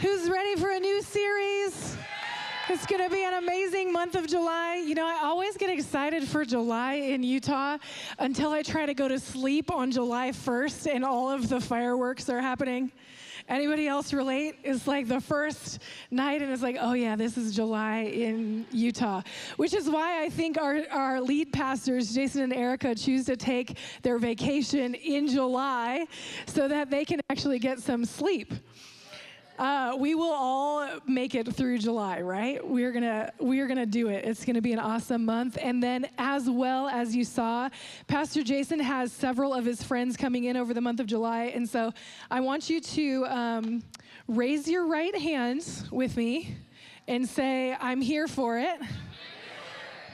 Who's ready for a new series? It's going to be an amazing month of July. You know, I always get excited for July in Utah until I try to go to sleep on July 1st and all of the fireworks are happening. Anybody else relate? It's like the first night, and it's like, oh yeah, this is July in Utah. Which is why I think our, our lead pastors, Jason and Erica, choose to take their vacation in July so that they can actually get some sleep. Uh, we will all make it through July, right? We're gonna we're gonna do it. It's gonna be an awesome month. And then, as well as you saw, Pastor Jason has several of his friends coming in over the month of July, and so I want you to um, raise your right hand with me and say, "I'm here for it."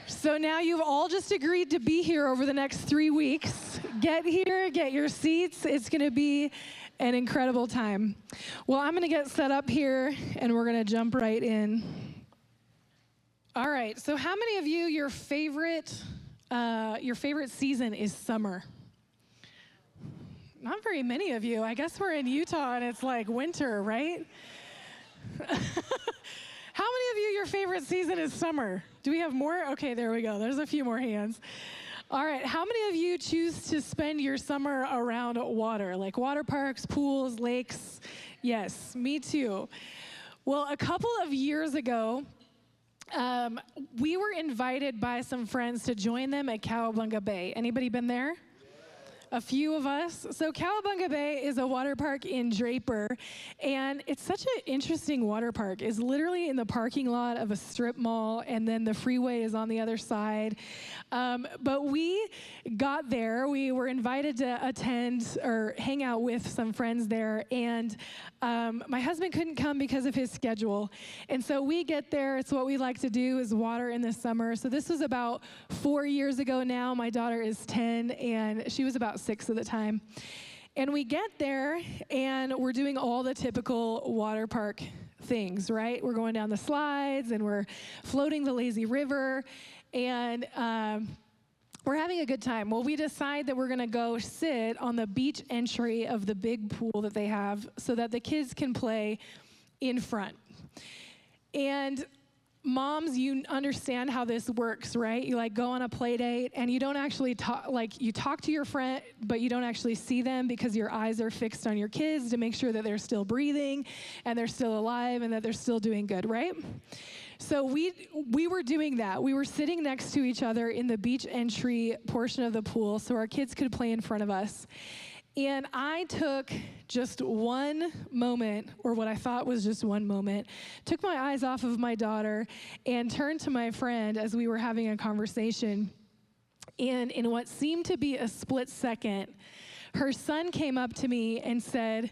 So now you've all just agreed to be here over the next three weeks. Get here, get your seats. It's gonna be an incredible time. Well, I'm going to get set up here and we're going to jump right in. All right. So, how many of you your favorite uh, your favorite season is summer? Not very many of you. I guess we're in Utah and it's like winter, right? how many of you your favorite season is summer? Do we have more? Okay, there we go. There's a few more hands. All right, how many of you choose to spend your summer around water, like water parks, pools, lakes? Yes, me too. Well, a couple of years ago, um, we were invited by some friends to join them at Cowabunga Bay. Anybody been there? A few of us. So Cowabunga Bay is a water park in Draper, and it's such an interesting water park. It's literally in the parking lot of a strip mall, and then the freeway is on the other side. Um, but we got there. We were invited to attend or hang out with some friends there, and um, my husband couldn't come because of his schedule. And so we get there. It's what we like to do is water in the summer. So this was about four years ago now. My daughter is 10, and she was about six at the time. And we get there and we're doing all the typical water park things, right? We're going down the slides and we're floating the lazy river and um, we're having a good time. Well, we decide that we're gonna go sit on the beach entry of the big pool that they have so that the kids can play in front. And moms, you understand how this works, right? You like go on a play date and you don't actually talk, like you talk to your friend, but you don't actually see them because your eyes are fixed on your kids to make sure that they're still breathing and they're still alive and that they're still doing good, right? So we we were doing that. We were sitting next to each other in the beach entry portion of the pool so our kids could play in front of us. And I took just one moment, or what I thought was just one moment, took my eyes off of my daughter and turned to my friend as we were having a conversation. And in what seemed to be a split second, her son came up to me and said,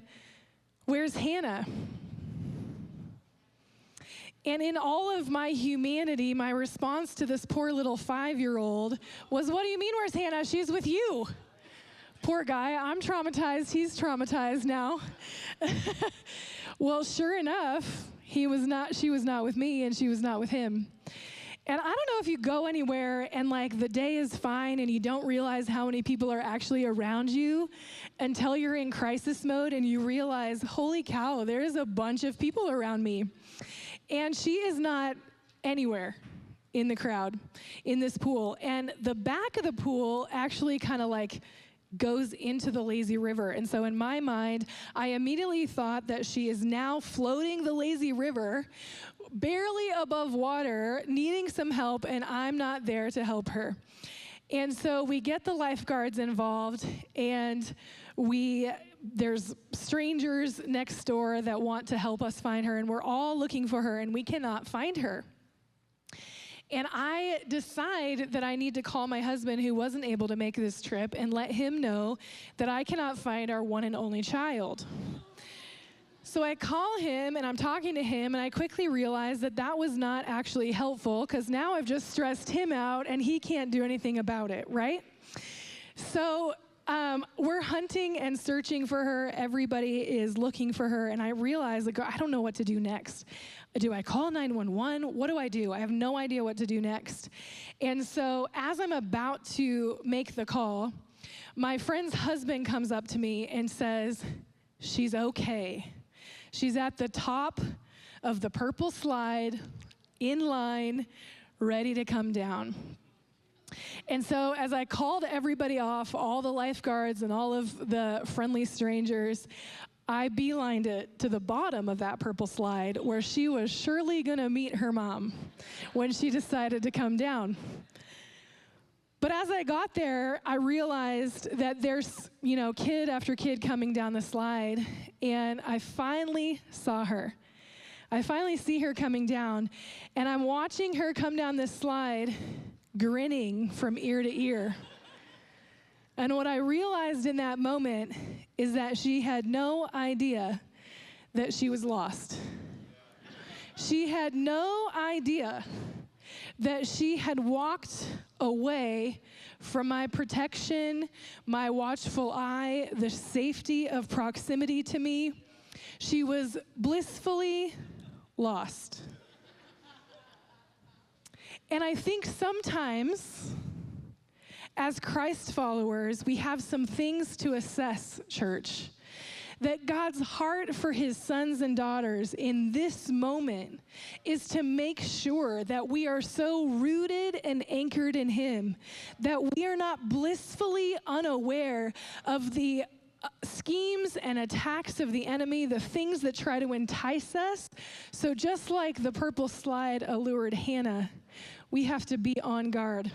Where's Hannah? And in all of my humanity, my response to this poor little five year old was, What do you mean, where's Hannah? She's with you. Poor guy, I'm traumatized. He's traumatized now. well, sure enough, he was not, she was not with me and she was not with him. And I don't know if you go anywhere and like the day is fine and you don't realize how many people are actually around you until you're in crisis mode and you realize, holy cow, there is a bunch of people around me. And she is not anywhere in the crowd in this pool. And the back of the pool actually kind of like goes into the lazy river. And so in my mind, I immediately thought that she is now floating the lazy river, barely above water, needing some help, and I'm not there to help her. And so we get the lifeguards involved, and we there's strangers next door that want to help us find her, and we're all looking for her, and we cannot find her. And I decide that I need to call my husband, who wasn't able to make this trip, and let him know that I cannot find our one and only child. So I call him and I'm talking to him, and I quickly realize that that was not actually helpful because now I've just stressed him out and he can't do anything about it, right? So um, we're hunting and searching for her. Everybody is looking for her, and I realize, like, I don't know what to do next. Do I call 911? What do I do? I have no idea what to do next. And so, as I'm about to make the call, my friend's husband comes up to me and says, She's okay. She's at the top of the purple slide, in line, ready to come down. And so, as I called everybody off, all the lifeguards and all of the friendly strangers, I beelined it to the bottom of that purple slide where she was surely going to meet her mom when she decided to come down. But as I got there, I realized that there's, you know, kid after kid coming down the slide, and I finally saw her. I finally see her coming down, and I'm watching her come down this slide, grinning from ear to ear. And what I realized in that moment is that she had no idea that she was lost. She had no idea that she had walked away from my protection, my watchful eye, the safety of proximity to me. She was blissfully lost. And I think sometimes, as Christ followers, we have some things to assess, church. That God's heart for his sons and daughters in this moment is to make sure that we are so rooted and anchored in him that we are not blissfully unaware of the uh, schemes and attacks of the enemy, the things that try to entice us. So, just like the purple slide allured Hannah, we have to be on guard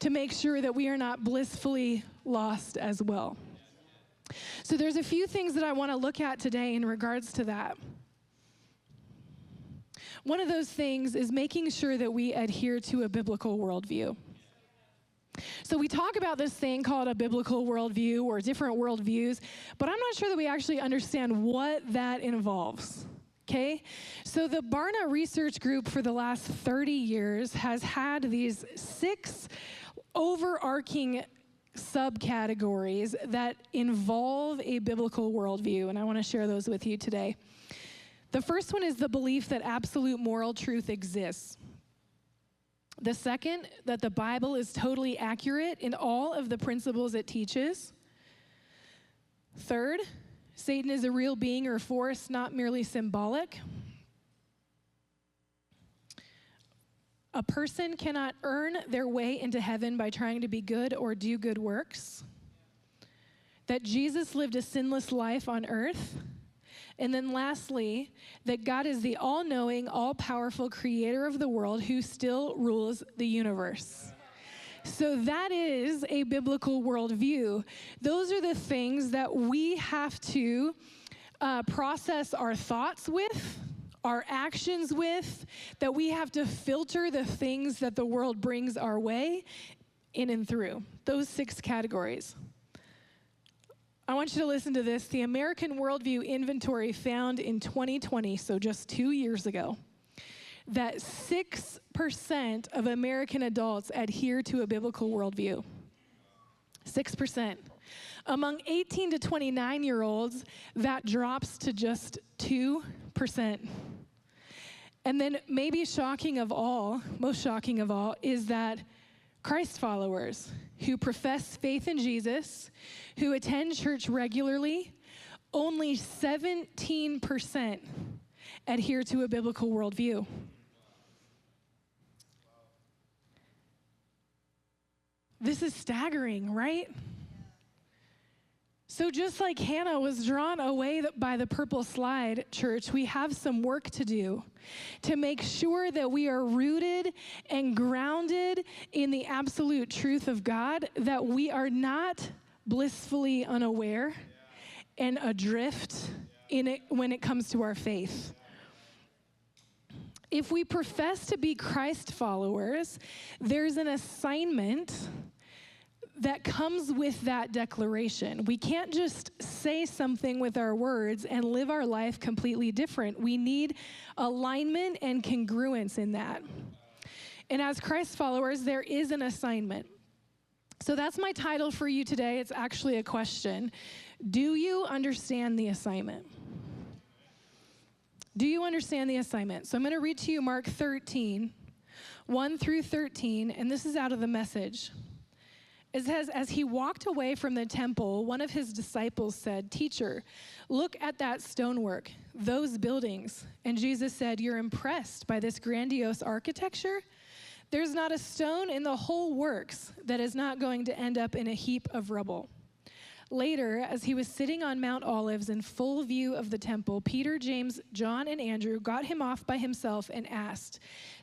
to make sure that we are not blissfully lost as well. So, there's a few things that I want to look at today in regards to that. One of those things is making sure that we adhere to a biblical worldview. So we talk about this thing called a biblical worldview or different worldviews, but I'm not sure that we actually understand what that involves. Okay? So the Barna Research Group for the last 30 years has had these six overarching subcategories that involve a biblical worldview, and I want to share those with you today. The first one is the belief that absolute moral truth exists. The second, that the Bible is totally accurate in all of the principles it teaches. Third, Satan is a real being or force, not merely symbolic. A person cannot earn their way into heaven by trying to be good or do good works. That Jesus lived a sinless life on earth and then lastly, that God is the all knowing, all powerful creator of the world who still rules the universe. So that is a biblical worldview. Those are the things that we have to uh, process our thoughts with, our actions with, that we have to filter the things that the world brings our way in and through. Those six categories. I want you to listen to this. The American Worldview Inventory found in 2020, so just two years ago, that 6% of American adults adhere to a biblical worldview. 6%. Among 18 to 29 year olds, that drops to just 2%. And then, maybe shocking of all, most shocking of all, is that Christ followers who profess faith in Jesus, who attend church regularly, only 17% adhere to a biblical worldview. This is staggering, right? So, just like Hannah was drawn away by the purple slide, church, we have some work to do to make sure that we are rooted and grounded in the absolute truth of God, that we are not blissfully unaware and adrift in it when it comes to our faith. If we profess to be Christ followers, there's an assignment that comes with that declaration. We can't just say something with our words and live our life completely different. We need alignment and congruence in that. And as Christ followers, there is an assignment. So that's my title for you today. It's actually a question Do you understand the assignment? Do you understand the assignment? So I'm going to read to you Mark 13, 1 through 13, and this is out of the message. It says, As he walked away from the temple, one of his disciples said, Teacher, look at that stonework, those buildings. And Jesus said, You're impressed by this grandiose architecture? There's not a stone in the whole works that is not going to end up in a heap of rubble. Later, as he was sitting on Mount Olives in full view of the temple, Peter, James, John, and Andrew got him off by himself and asked,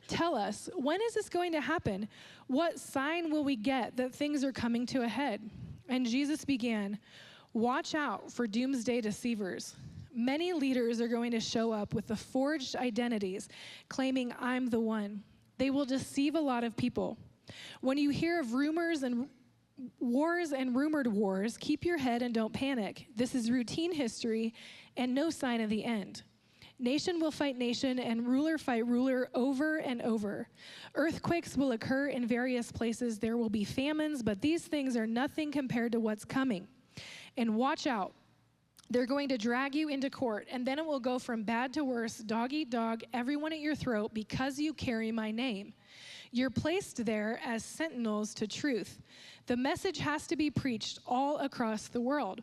Tell us, when is this going to happen? What sign will we get that things are coming to a head? And Jesus began, Watch out for doomsday deceivers. Many leaders are going to show up with the forged identities, claiming, I'm the one. They will deceive a lot of people. When you hear of rumors and wars and rumored wars, keep your head and don't panic. This is routine history and no sign of the end. Nation will fight nation and ruler fight ruler over and over. Earthquakes will occur in various places. There will be famines, but these things are nothing compared to what's coming. And watch out. They're going to drag you into court, and then it will go from bad to worse, dog eat dog, everyone at your throat, because you carry my name. You're placed there as sentinels to truth. The message has to be preached all across the world.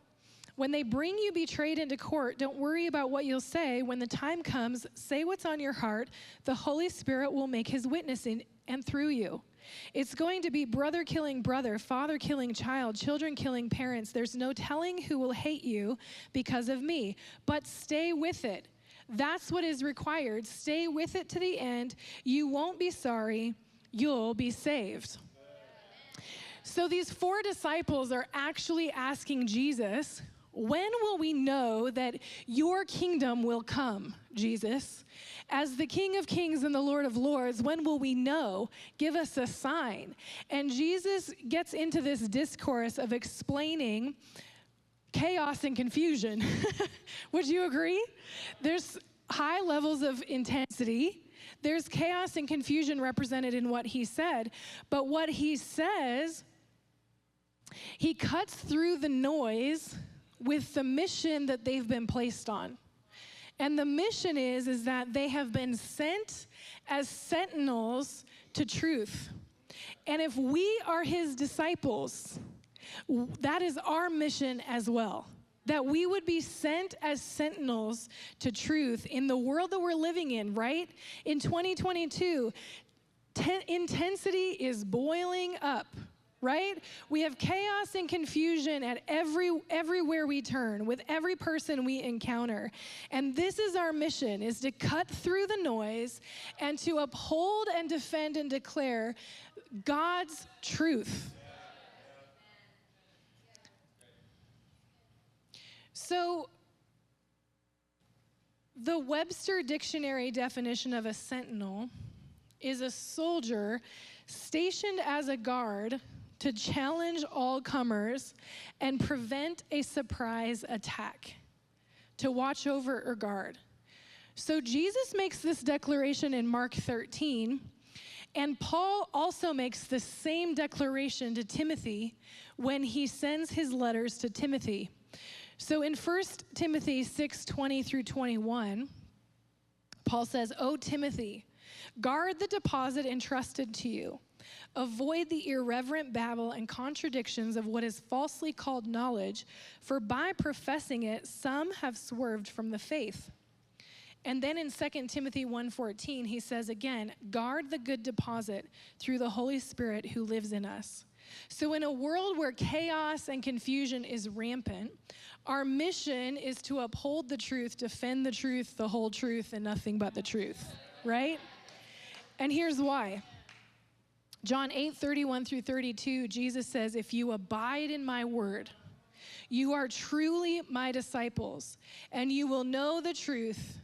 When they bring you betrayed into court, don't worry about what you'll say. When the time comes, say what's on your heart. The Holy Spirit will make his witness in and through you. It's going to be brother killing brother, father killing child, children killing parents. There's no telling who will hate you because of me, but stay with it. That's what is required. Stay with it to the end. You won't be sorry, you'll be saved. So these four disciples are actually asking Jesus, When will we know that your kingdom will come, Jesus? As the King of Kings and the Lord of Lords, when will we know? Give us a sign. And Jesus gets into this discourse of explaining chaos and confusion. Would you agree? There's high levels of intensity. There's chaos and confusion represented in what he said. But what he says, he cuts through the noise with the mission that they've been placed on. And the mission is is that they have been sent as sentinels to truth. And if we are his disciples, that is our mission as well. That we would be sent as sentinels to truth in the world that we're living in, right? In 2022, ten- intensity is boiling up right? We have chaos and confusion at every everywhere we turn with every person we encounter. And this is our mission is to cut through the noise and to uphold and defend and declare god's truth so the webster dictionary definition of a sentinel is a soldier stationed as a guard to challenge all comers and prevent a surprise attack, to watch over or guard. So Jesus makes this declaration in Mark 13, and Paul also makes the same declaration to Timothy when he sends his letters to Timothy. So in 1 Timothy 6 20 through 21, Paul says, O Timothy, guard the deposit entrusted to you Avoid the irreverent babble and contradictions of what is falsely called knowledge, for by professing it, some have swerved from the faith. And then in 2 Timothy 1:14, he says again, guard the good deposit through the Holy Spirit who lives in us. So in a world where chaos and confusion is rampant, our mission is to uphold the truth, defend the truth, the whole truth and nothing but the truth, right? And here's why. John 8, 31 through 32, Jesus says, If you abide in my word, you are truly my disciples, and you will know the truth,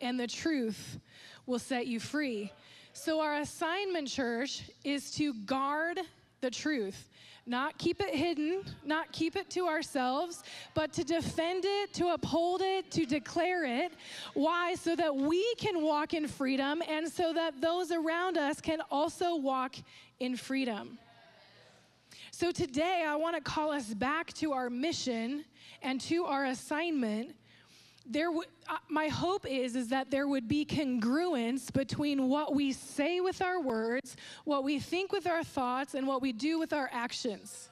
and the truth will set you free. So, our assignment, church, is to guard the truth not keep it hidden, not keep it to ourselves, but to defend it, to uphold it, to declare it. Why? So that we can walk in freedom and so that those around us can also walk in freedom. So today, I want to call us back to our mission and to our assignment there w- uh, my hope is is that there would be congruence between what we say with our words, what we think with our thoughts, and what we do with our actions.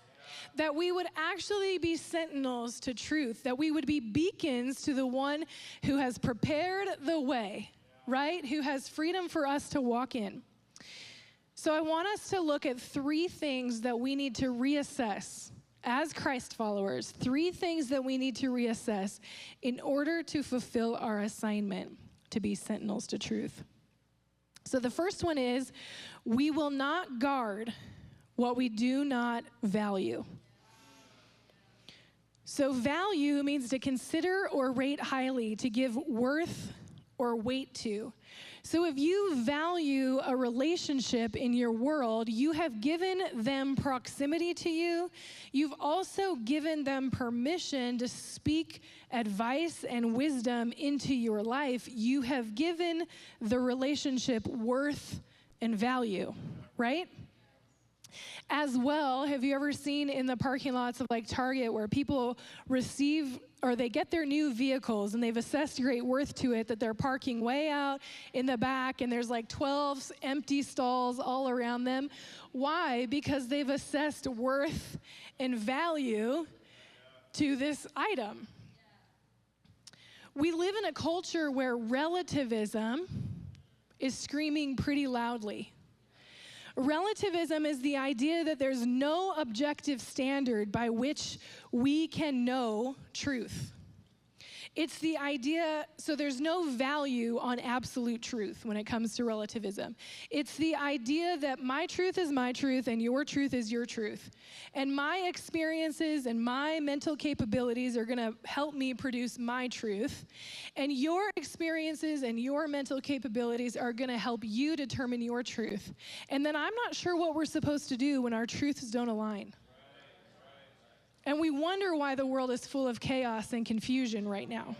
that we would actually be sentinels to truth, that we would be beacons to the one who has prepared the way, right? Who has freedom for us to walk in. So I want us to look at three things that we need to reassess as Christ followers, three things that we need to reassess in order to fulfill our assignment to be sentinels to truth. So the first one is we will not guard what we do not value. So, value means to consider or rate highly, to give worth or weight to. So, if you value a relationship in your world, you have given them proximity to you. You've also given them permission to speak advice and wisdom into your life. You have given the relationship worth and value, right? As well, have you ever seen in the parking lots of like Target where people receive or they get their new vehicles and they've assessed great worth to it that they're parking way out in the back and there's like 12 empty stalls all around them? Why? Because they've assessed worth and value to this item. We live in a culture where relativism is screaming pretty loudly. Relativism is the idea that there's no objective standard by which we can know truth. It's the idea, so there's no value on absolute truth when it comes to relativism. It's the idea that my truth is my truth and your truth is your truth. And my experiences and my mental capabilities are to help me produce my truth. And your experiences and your mental capabilities are to help you determine your truth. And then I'm not sure what we're supposed to do when our truths don't align. And we wonder why the world is full of chaos and confusion right now.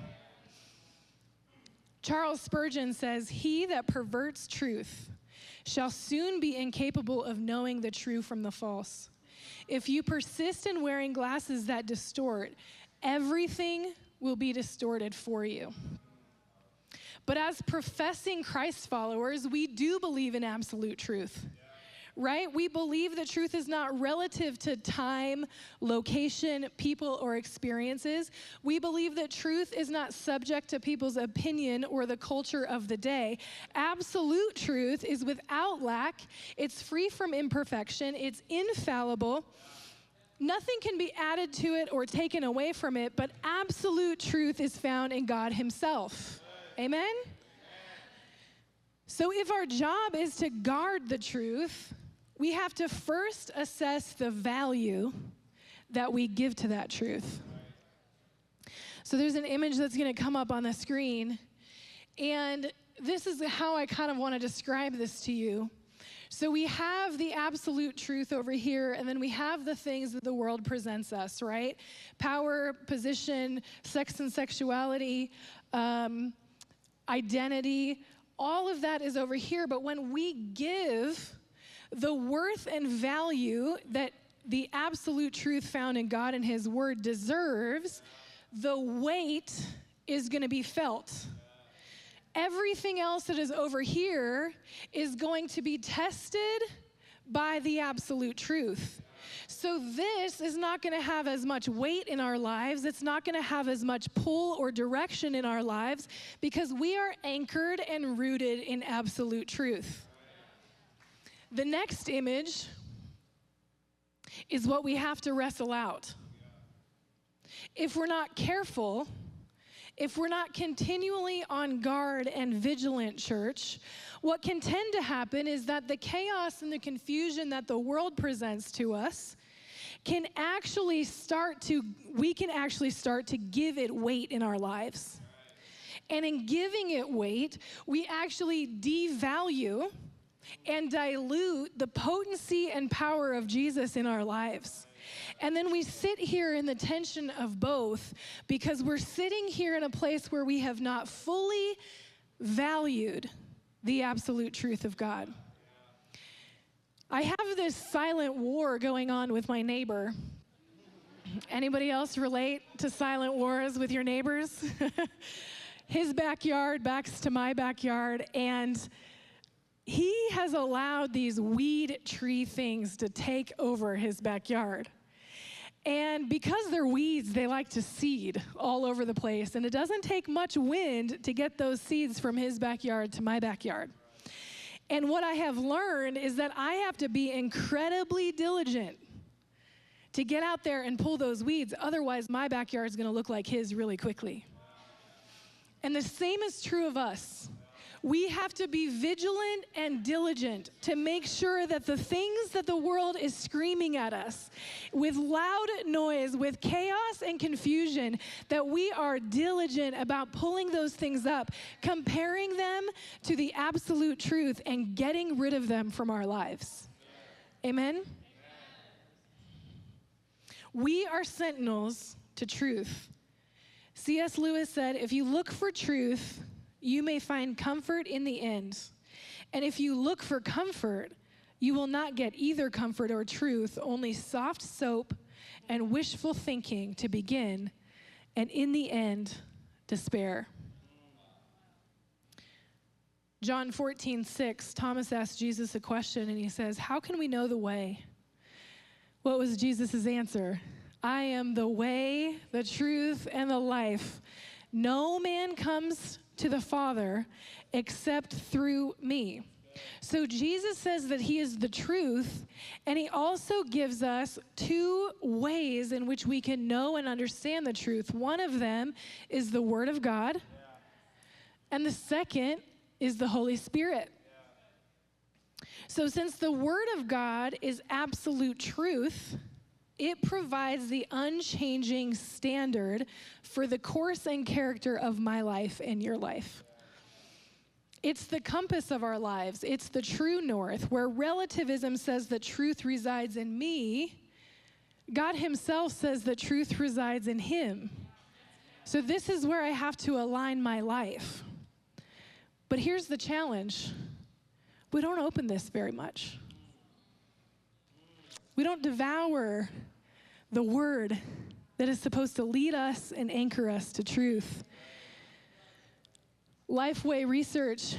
Charles Spurgeon says, He that perverts truth shall soon be incapable of knowing the true from the false. If you persist in wearing glasses that distort, everything will be distorted for you. But as professing Christ followers, we do believe in absolute truth. Yeah right? We believe the truth is not relative to time, location, people, or experiences. We believe that truth is not subject to people's opinion or the culture of the day. Absolute truth is without lack, it's free from imperfection, it's infallible. Nothing can be added to it or taken away from it, but absolute truth is found in God Himself. Amen? So, if our job is to guard the truth, we have to first assess the value that we give to that truth. So there's an image that's going to come up on the screen. And this is how I kind of want to describe this to you. So we have the absolute truth over here, and then we have the things that the world presents us, right? Power, position, sex and sexuality, um, identity, all of that is over here. But when we give the worth and value that the absolute truth found in God and His Word deserves, the weight is going to be felt. Everything else that is over here is going to be tested by the absolute truth. So, this is not going to have as much weight in our lives. It's not going to have as much pull or direction in our lives because we are anchored and rooted in absolute truth. The next image is what we have to wrestle out. If we're not careful, if we're not continually on guard and vigilant, church, what can tend to happen is that the chaos and the confusion that the world presents to us can actually start to, we can actually start to give it weight in our lives. And in giving it weight, we actually devalue and dilute the potency and power of Jesus in our lives. And then we sit here in the tension of both because we're sitting here in a place where we have not fully valued the absolute truth of God. I have this silent war going on with my neighbor. Anybody else relate to silent wars with your neighbors? His backyard backs to my backyard, and he has allowed these weed tree things to take over his backyard. And because they're weeds, they like to seed all over the place. And it doesn't take much wind to get those seeds from his backyard to my backyard. And what I have learned is that I have to be incredibly diligent to get out there and pull those weeds. Otherwise, my backyard is going to look like his really quickly. And the same is true of us we have to be vigilant and diligent to make sure that the things that the world is screaming at us with loud noise, with chaos and confusion, that we are diligent about pulling those things up, comparing them to the absolute truth, and getting rid of them from our lives. Amen? We are sentinels to truth. C.S. Lewis said, if you look for truth, you may find comfort in the end. And if you look for comfort, you will not get either comfort or truth, only soft soap and wishful thinking to begin, and in the end, despair. John 14, 6, Thomas asked Jesus a question and he says, How can we know the way? What was Jesus' answer? I am the way, the truth, and the life. No man comes to the Father except through me. So Jesus says that he is the truth, and he also gives us two ways in which we can know and understand the truth. One of them is the Word of God, and the second is the Holy Spirit. So, since the Word of God is absolute truth, it provides the unchanging standard for the course and character of my life and your life. It's the compass of our lives. It's the true north. Where relativism says that truth resides in me, God Himself says that truth resides in Him. So, this is where I have to align my life. But here's the challenge we don't open this very much. We don't devour the word that is supposed to lead us and anchor us to truth. Lifeway Research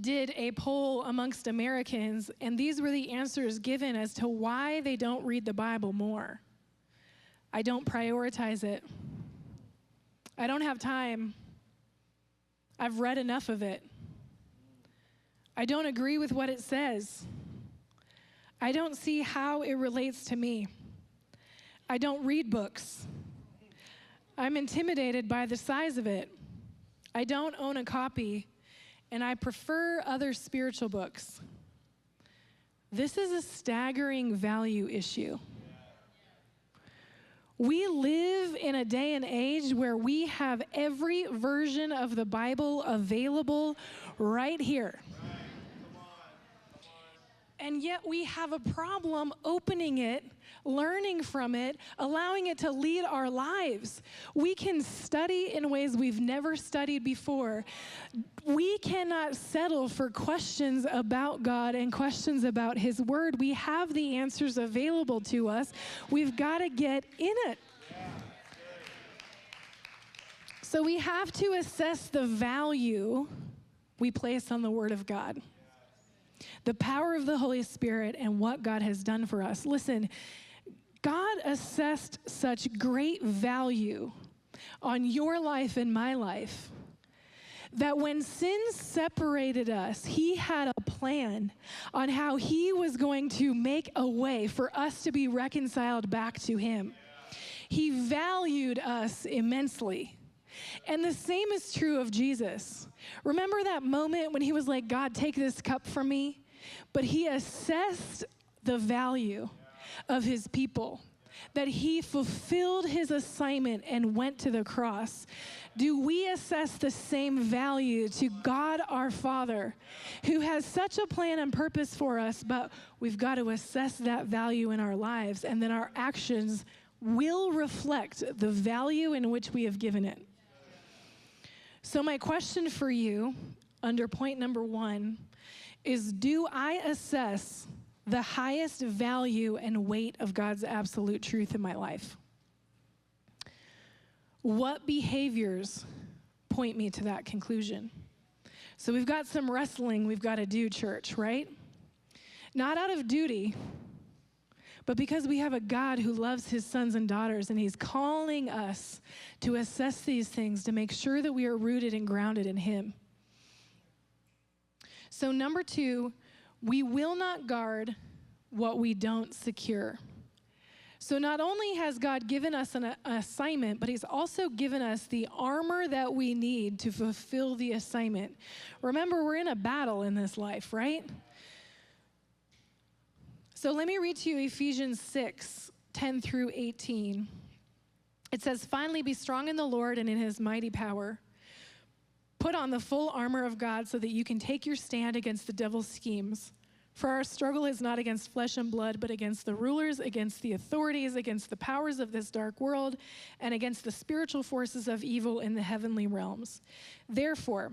did a poll amongst Americans, and these were the answers given as to why they don't read the Bible more. I don't prioritize it. I don't have time. I've read enough of it. I don't agree with what it says. I don't see how it relates to me. I don't read books. I'm intimidated by the size of it. I don't own a copy, and I prefer other spiritual books. This is a staggering value issue. We live in a day and age where we have every version of the Bible available right here. And yet we have a problem opening it, learning from it, allowing it to lead our lives. We can study in ways we've never studied before. We cannot settle for questions about God and questions about His Word. We have the answers available to us. We've got to get in it. So we have to assess the value we place on the Word of God the power of the Holy Spirit and what God has done for us. Listen, God assessed such great value on your life and my life that when sin separated us, He had a plan on how He was going to make a way for us to be reconciled back to Him. He valued us immensely. And the same is true of Jesus. Remember that moment when He was like, God, take this cup from me? but he assessed the value of his people, that he fulfilled his assignment and went to the cross. Do we assess the same value to God our Father, who has such a plan and purpose for us, but we've got to assess that value in our lives, and then our actions will reflect the value in which we have given it. So, my question for you under point number one is do I assess the highest value and weight of God's absolute truth in my life? What behaviors point me to that conclusion? So we've got some wrestling we've got to do, church, right? Not out of duty, but because we have a God who loves his sons and daughters and he's calling us to assess these things to make sure that we are rooted and grounded in him. So, number two, we will not guard what we don't secure. So, not only has God given us an, assignment, but He's also given us the armor that we need to fulfill the assignment. Remember, we're in a battle in this life, right? So let me read to you Ephesians 6 10 through 18. It says, Finally, be strong in the Lord and in his mighty power. Put on the full armor of God so that you can take your stand against the devil's schemes. For our struggle is not against flesh and blood, but against the rulers, against the authorities, against the powers of this dark world, and against the spiritual forces of evil in the heavenly realms. Therefore,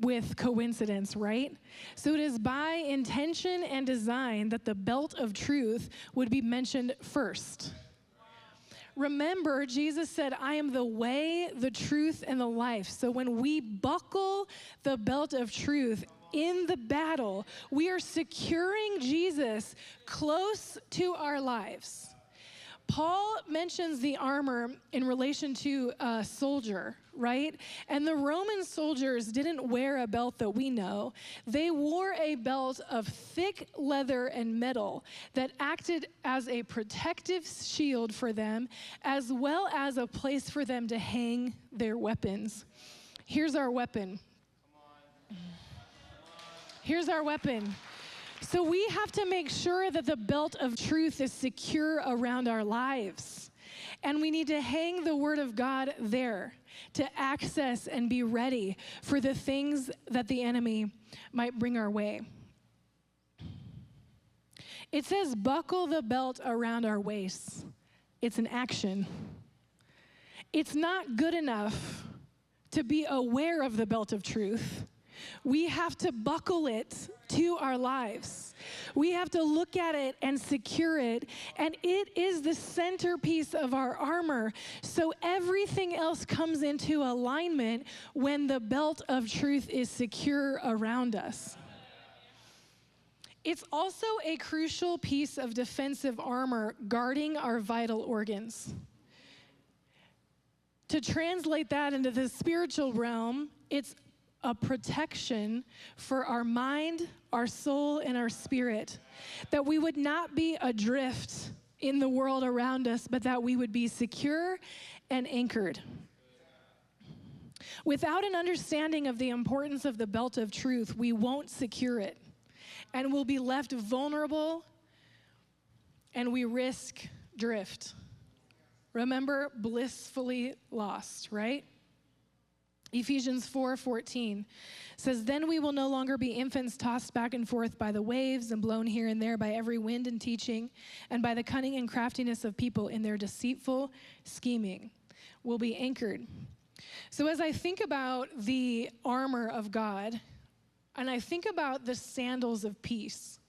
with coincidence, right? So it is by intention and design that the belt of truth would be mentioned first. Remember, Jesus said, I am the way, the truth, and the life. So when we buckle the belt of truth in the battle, we are securing Jesus close to our lives. Paul mentions the armor in relation to a soldier, right? And the Roman soldiers didn't wear a belt that we know. They wore a belt of thick leather and metal that acted as a protective shield for them, as well as a place for them to hang their weapons. Here's our weapon. Here's our weapon. So we have to make sure that the belt of truth is secure around our lives. And we need to hang the word of God there to access and be ready for the things that the enemy might bring our way. It says, buckle the belt around our waists. It's an action. It's not good enough to be aware of the belt of truth. We have to buckle it to our lives. We have to look at it and secure it. And it is the centerpiece of our armor. So everything else comes into alignment when the belt of truth is secure around us. It's also a crucial piece of defensive armor guarding our vital organs. To translate that into the spiritual realm, it's a protection for our mind, our soul, and our spirit. That we would not be adrift in the world around us, but that we would be secure and anchored. Without an understanding of the importance of the belt of truth, we won't secure it and we'll be left vulnerable and we risk drift. Remember, blissfully lost, right? Ephesians 4:14 says, "Then we will no longer be infants tossed back and forth by the waves and blown here and there by every wind and teaching, and by the cunning and craftiness of people in their deceitful scheming. We'll be anchored." So as I think about the armor of God, and I think about the sandals of peace,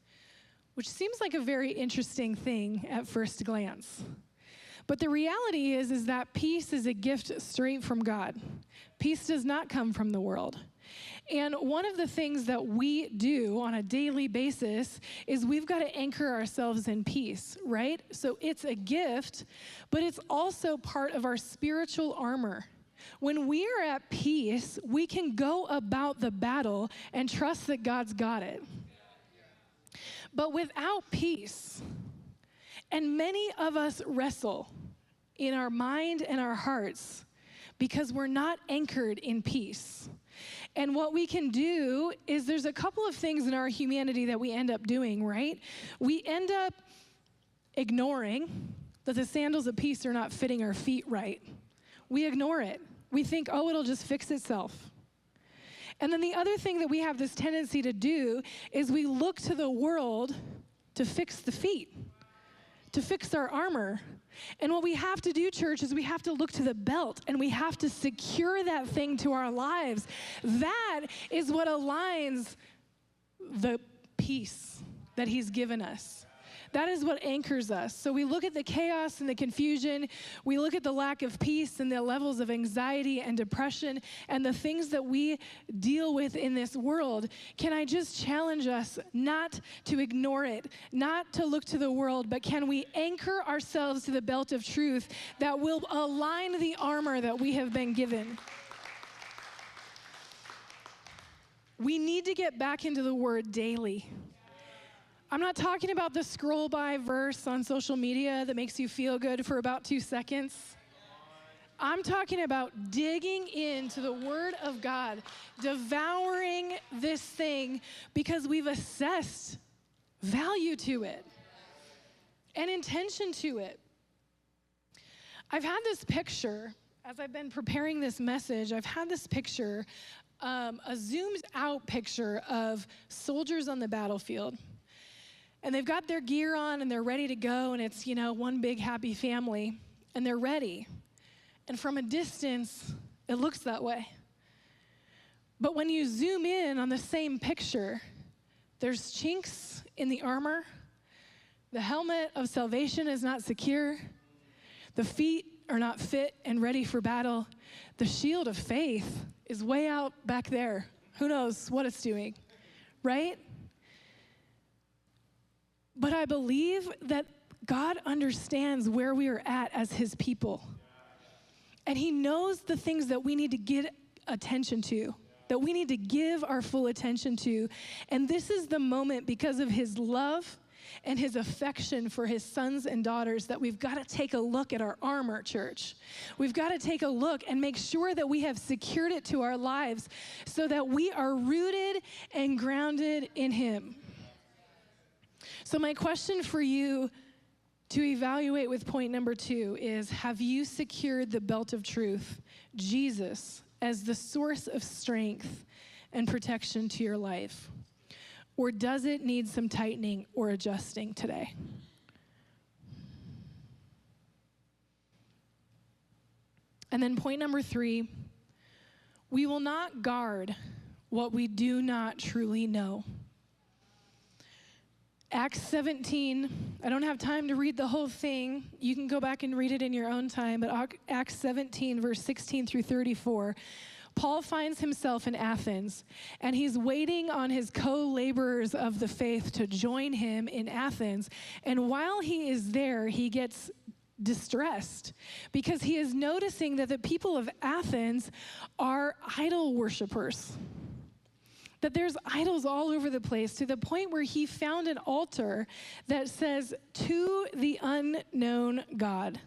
which seems like a very interesting thing at first glance. But the reality is is that peace is a gift straight from God. Peace does not come from the world. And one of the things that we do on a daily basis is we've got to anchor ourselves in peace, right? So it's a gift, but it's also part of our spiritual armor. When we are at peace, we can go about the battle and trust that God's got it. But without peace, and many of us wrestle in our mind and our hearts because we're not anchored in peace. And what we can do is there's a couple of things in our humanity that we end up doing, right? We end up ignoring that the sandals of peace are not fitting our feet right. We ignore it. We think, oh, it'll just fix itself. And then the other thing that we have this tendency to do is we look to the world to fix the feet, to fix our armor. And what we have to do, church, is we have to look to the belt and we have to secure that thing to our lives. That is what aligns the peace that He's given us. That is what anchors us. So we look at the chaos and the confusion. We look at the lack of peace and the levels of anxiety and depression and the things that we deal with in this world. Can I just challenge us not to ignore it, not to look to the world, but can we anchor ourselves to the belt of truth that will align the armor that we have been given? We need to get back into the word daily. I'm not talking about the scroll by verse on social media that makes you feel good for about two seconds. I'm talking about digging into the Word of God, devouring this thing because we've assessed value to it and intention to it. I've had this picture, as I've been preparing this message, I've had this picture, um, a zoomed out picture of soldiers on the battlefield and they've got their gear on and they're ready to go, and it's, you know, one big happy family, and they're ready. And from a distance, it looks that way. But when you zoom in on the same picture, there's chinks in the armor. The helmet of salvation is not secure. The feet are not fit and ready for battle. The shield of faith is way out back there. Who knows what it's doing, right? But I believe that God understands where we are at as his people. And he knows the things that we need to get attention to, that we need to give our full attention to. And this is the moment because of his love and his affection for his sons and daughters that we've got to take a look at our armor, church. We've got to take a look and make sure that we have secured it to our lives so that we are rooted and grounded in him. So, my question for you to evaluate with point number two is Have you secured the belt of truth, Jesus, as the source of strength and protection to your life? Or does it need some tightening or adjusting today? And then point number three we will not guard what we do not truly know. Acts 17, I don't have time to read the whole thing. You can go back and read it in your own time, but Acts 17, verse 16 through 34. Paul finds himself in Athens and he's waiting on his co laborers of the faith to join him in Athens. And while he is there, he gets distressed because he is noticing that the people of Athens are idol worshippers that there's idols all over the place to the point where he found an altar that says, To the unknown God.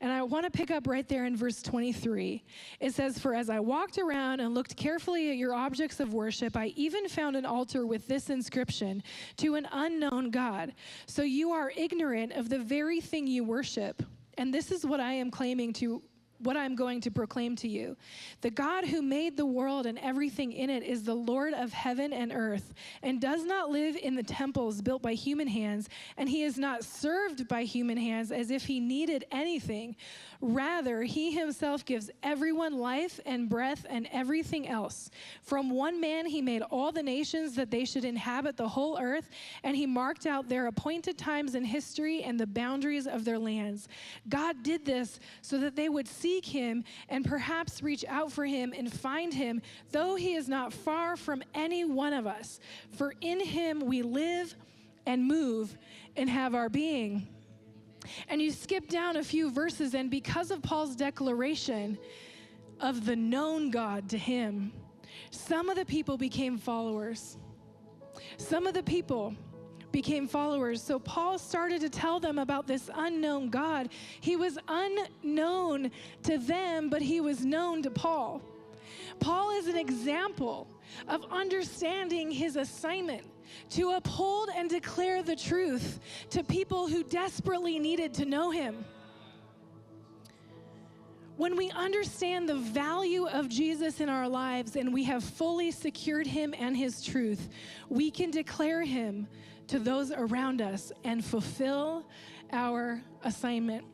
And I want to pick up right there in verse 23. It says, For as I walked around and looked carefully at your objects of worship, I even found an altar with this inscription To an unknown God. So you are ignorant of the very thing you worship. And this is what I am claiming to what I'm going to proclaim to you. The God who made the world and everything in it is the Lord of heaven and earth, and does not live in the temples built by human hands, and he is not served by human hands as if he needed anything. Rather, he himself gives everyone life and breath and everything else. From one man, he made all the nations that they should inhabit the whole earth, and he marked out their appointed times in history and the boundaries of their lands. God did this so that they would seek him and perhaps reach out for him and find him, though he is not far from any one of us. For in him we live and move and have our being. And you skip down a few verses, and because of Paul's declaration of the known God to him, some of the people became followers. Some of the people became followers. So Paul started to tell them about this unknown God. He was unknown to them, but he was known to Paul. Paul is an example of understanding his assignment to uphold and declare the truth to people who desperately needed to know him. When we understand the value of Jesus in our lives and we have fully secured him and his truth, we can declare him to those around us and fulfill our assignment.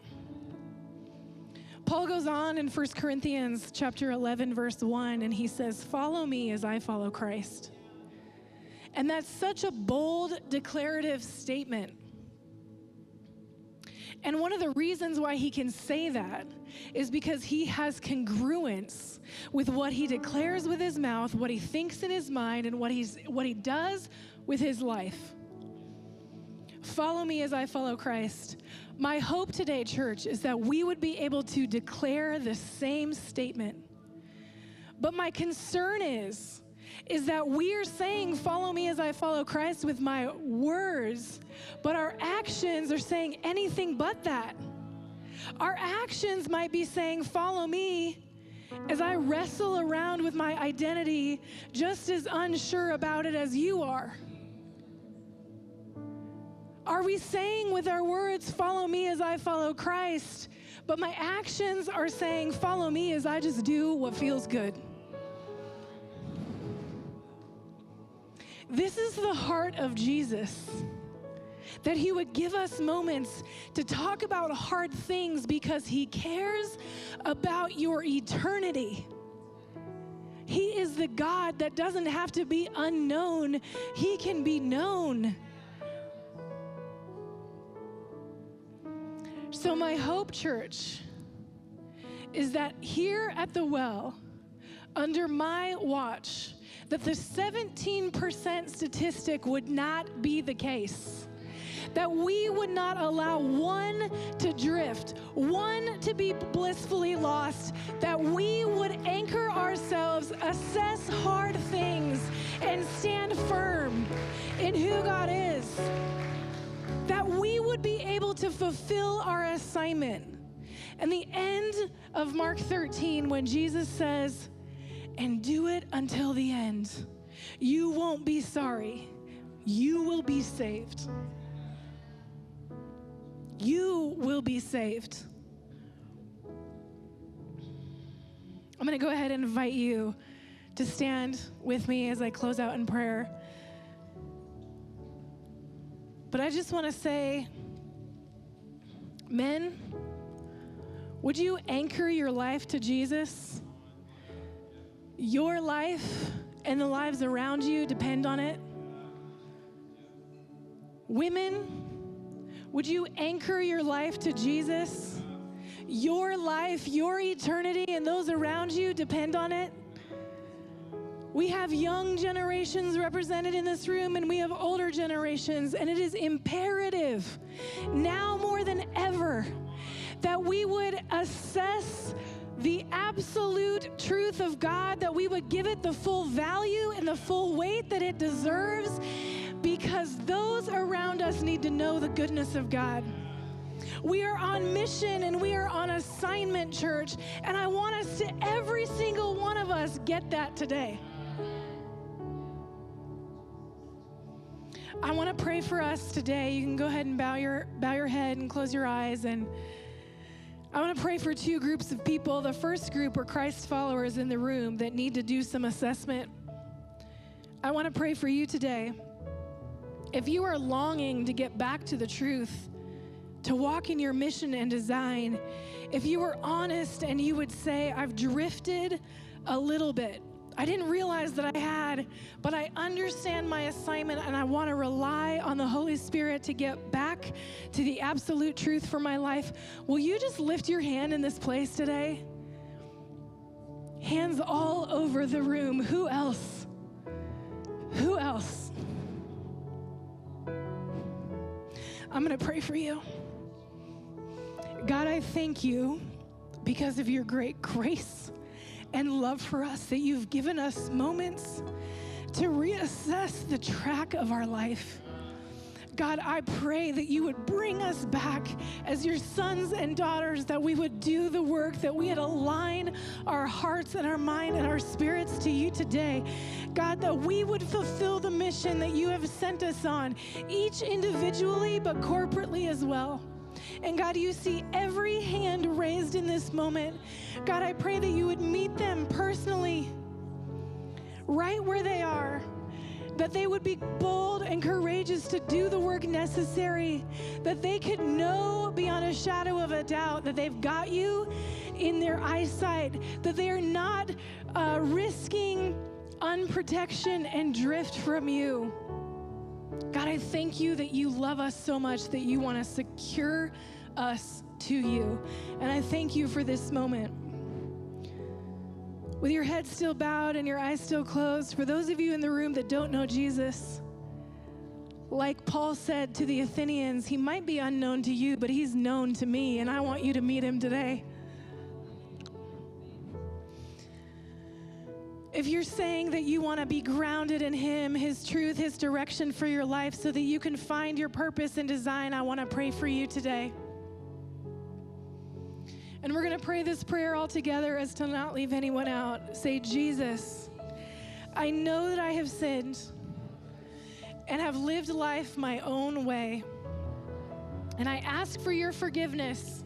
Paul goes on in 1 Corinthians chapter 11 verse 1 and he says, "Follow me as I follow Christ." And that's such a bold declarative statement. And one of the reasons why he can say that is because he has congruence with what he declares with his mouth, what he thinks in his mind, and what, he's, what he does with his life. Follow me as I follow Christ. My hope today, church, is that we would be able to declare the same statement. But my concern is is that we are saying, Follow me as I follow Christ with my words, but our actions are saying anything but that. Our actions might be saying, Follow me as I wrestle around with my identity, just as unsure about it as you are. Are we saying with our words, Follow me as I follow Christ, but my actions are saying, Follow me as I just do what feels good? This is the heart of Jesus. That he would give us moments to talk about hard things because he cares about your eternity. He is the God that doesn't have to be unknown, he can be known. So, my hope, church, is that here at the well, under my watch, that the 17% statistic would not be the case. That we would not allow one to drift, one to be blissfully lost, that we would anchor ourselves, assess hard things, and stand firm in who God is. That we would be able to fulfill our assignment. And the end of Mark 13, when Jesus says, and do it until the end. You won't be sorry. You will be saved. You will be saved. I'm going to go ahead and invite you to stand with me as I close out in prayer. But I just want to say, men, would you anchor your life to Jesus? Your life and the lives around you depend on it. Women, would you anchor your life to Jesus? Your life, your eternity, and those around you depend on it. We have young generations represented in this room, and we have older generations, and it is imperative now more than ever that we would assess the absolute truth of God, that we would give it the full value and the full weight that it deserves, because those around us need to know the goodness of God. We are on mission and we are on assignment, church, and I want us to, every single one of us, get that today. I want to pray for us today. You can go ahead and bow your bow your head and close your eyes and I want to pray for two groups of people. The first group are Christ followers in the room that need to do some assessment. I want to pray for you today. If you are longing to get back to the truth, to walk in your mission and design, if you were honest and you would say, I've drifted a little bit, I didn't realize that I had, but I understand my assignment and I want to rely on the Holy Spirit to get back to the absolute truth for my life. Will you just lift your hand in this place today? Hands all over the room. Who else? Who else? I'm going to pray for you. God, I thank you because of your great grace and love for us, that you've given us moments to reassess the track of our life. God, I pray that you would bring us back as your sons and daughters, that we would do the work, that we would align our hearts and our mind and our spirits to you today. God, that we would fulfill the mission that you have sent us on, each individually, but corporately as well. And God, you see every hand raised in this moment. God, I pray that you would meet them personally, right where they are that they would be bold and courageous to do the work necessary, that they could know beyond a shadow of a doubt that they've got you in their eyesight, that they are not uh, risking unprotection and drift from you. God, I thank you that you love us so much that you want to secure us to you. And I thank you for this moment with your head still bowed and your eyes still closed, for those of you in the room that don't know Jesus, like Paul said to the Athenians, he might be unknown to you, but he's known to me, and I want you to meet him today. If you're saying that you want to be grounded in Him, His truth, His direction for your life, so that you can find your purpose and design, I want to pray for you today. And we're going to pray this prayer all together as to not leave anyone out. Say, Jesus, I know that I have sinned and have lived life my own way. And I ask for your forgiveness.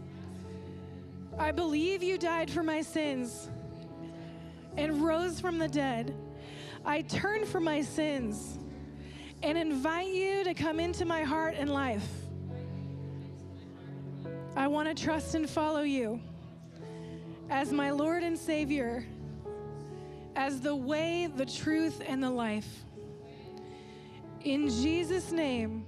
I believe you died for my sins and rose from the dead. I turn from my sins and invite you to come into my heart and life. I want to trust and follow you as my Lord and Savior, as the way, the truth, and the life. In Jesus' name,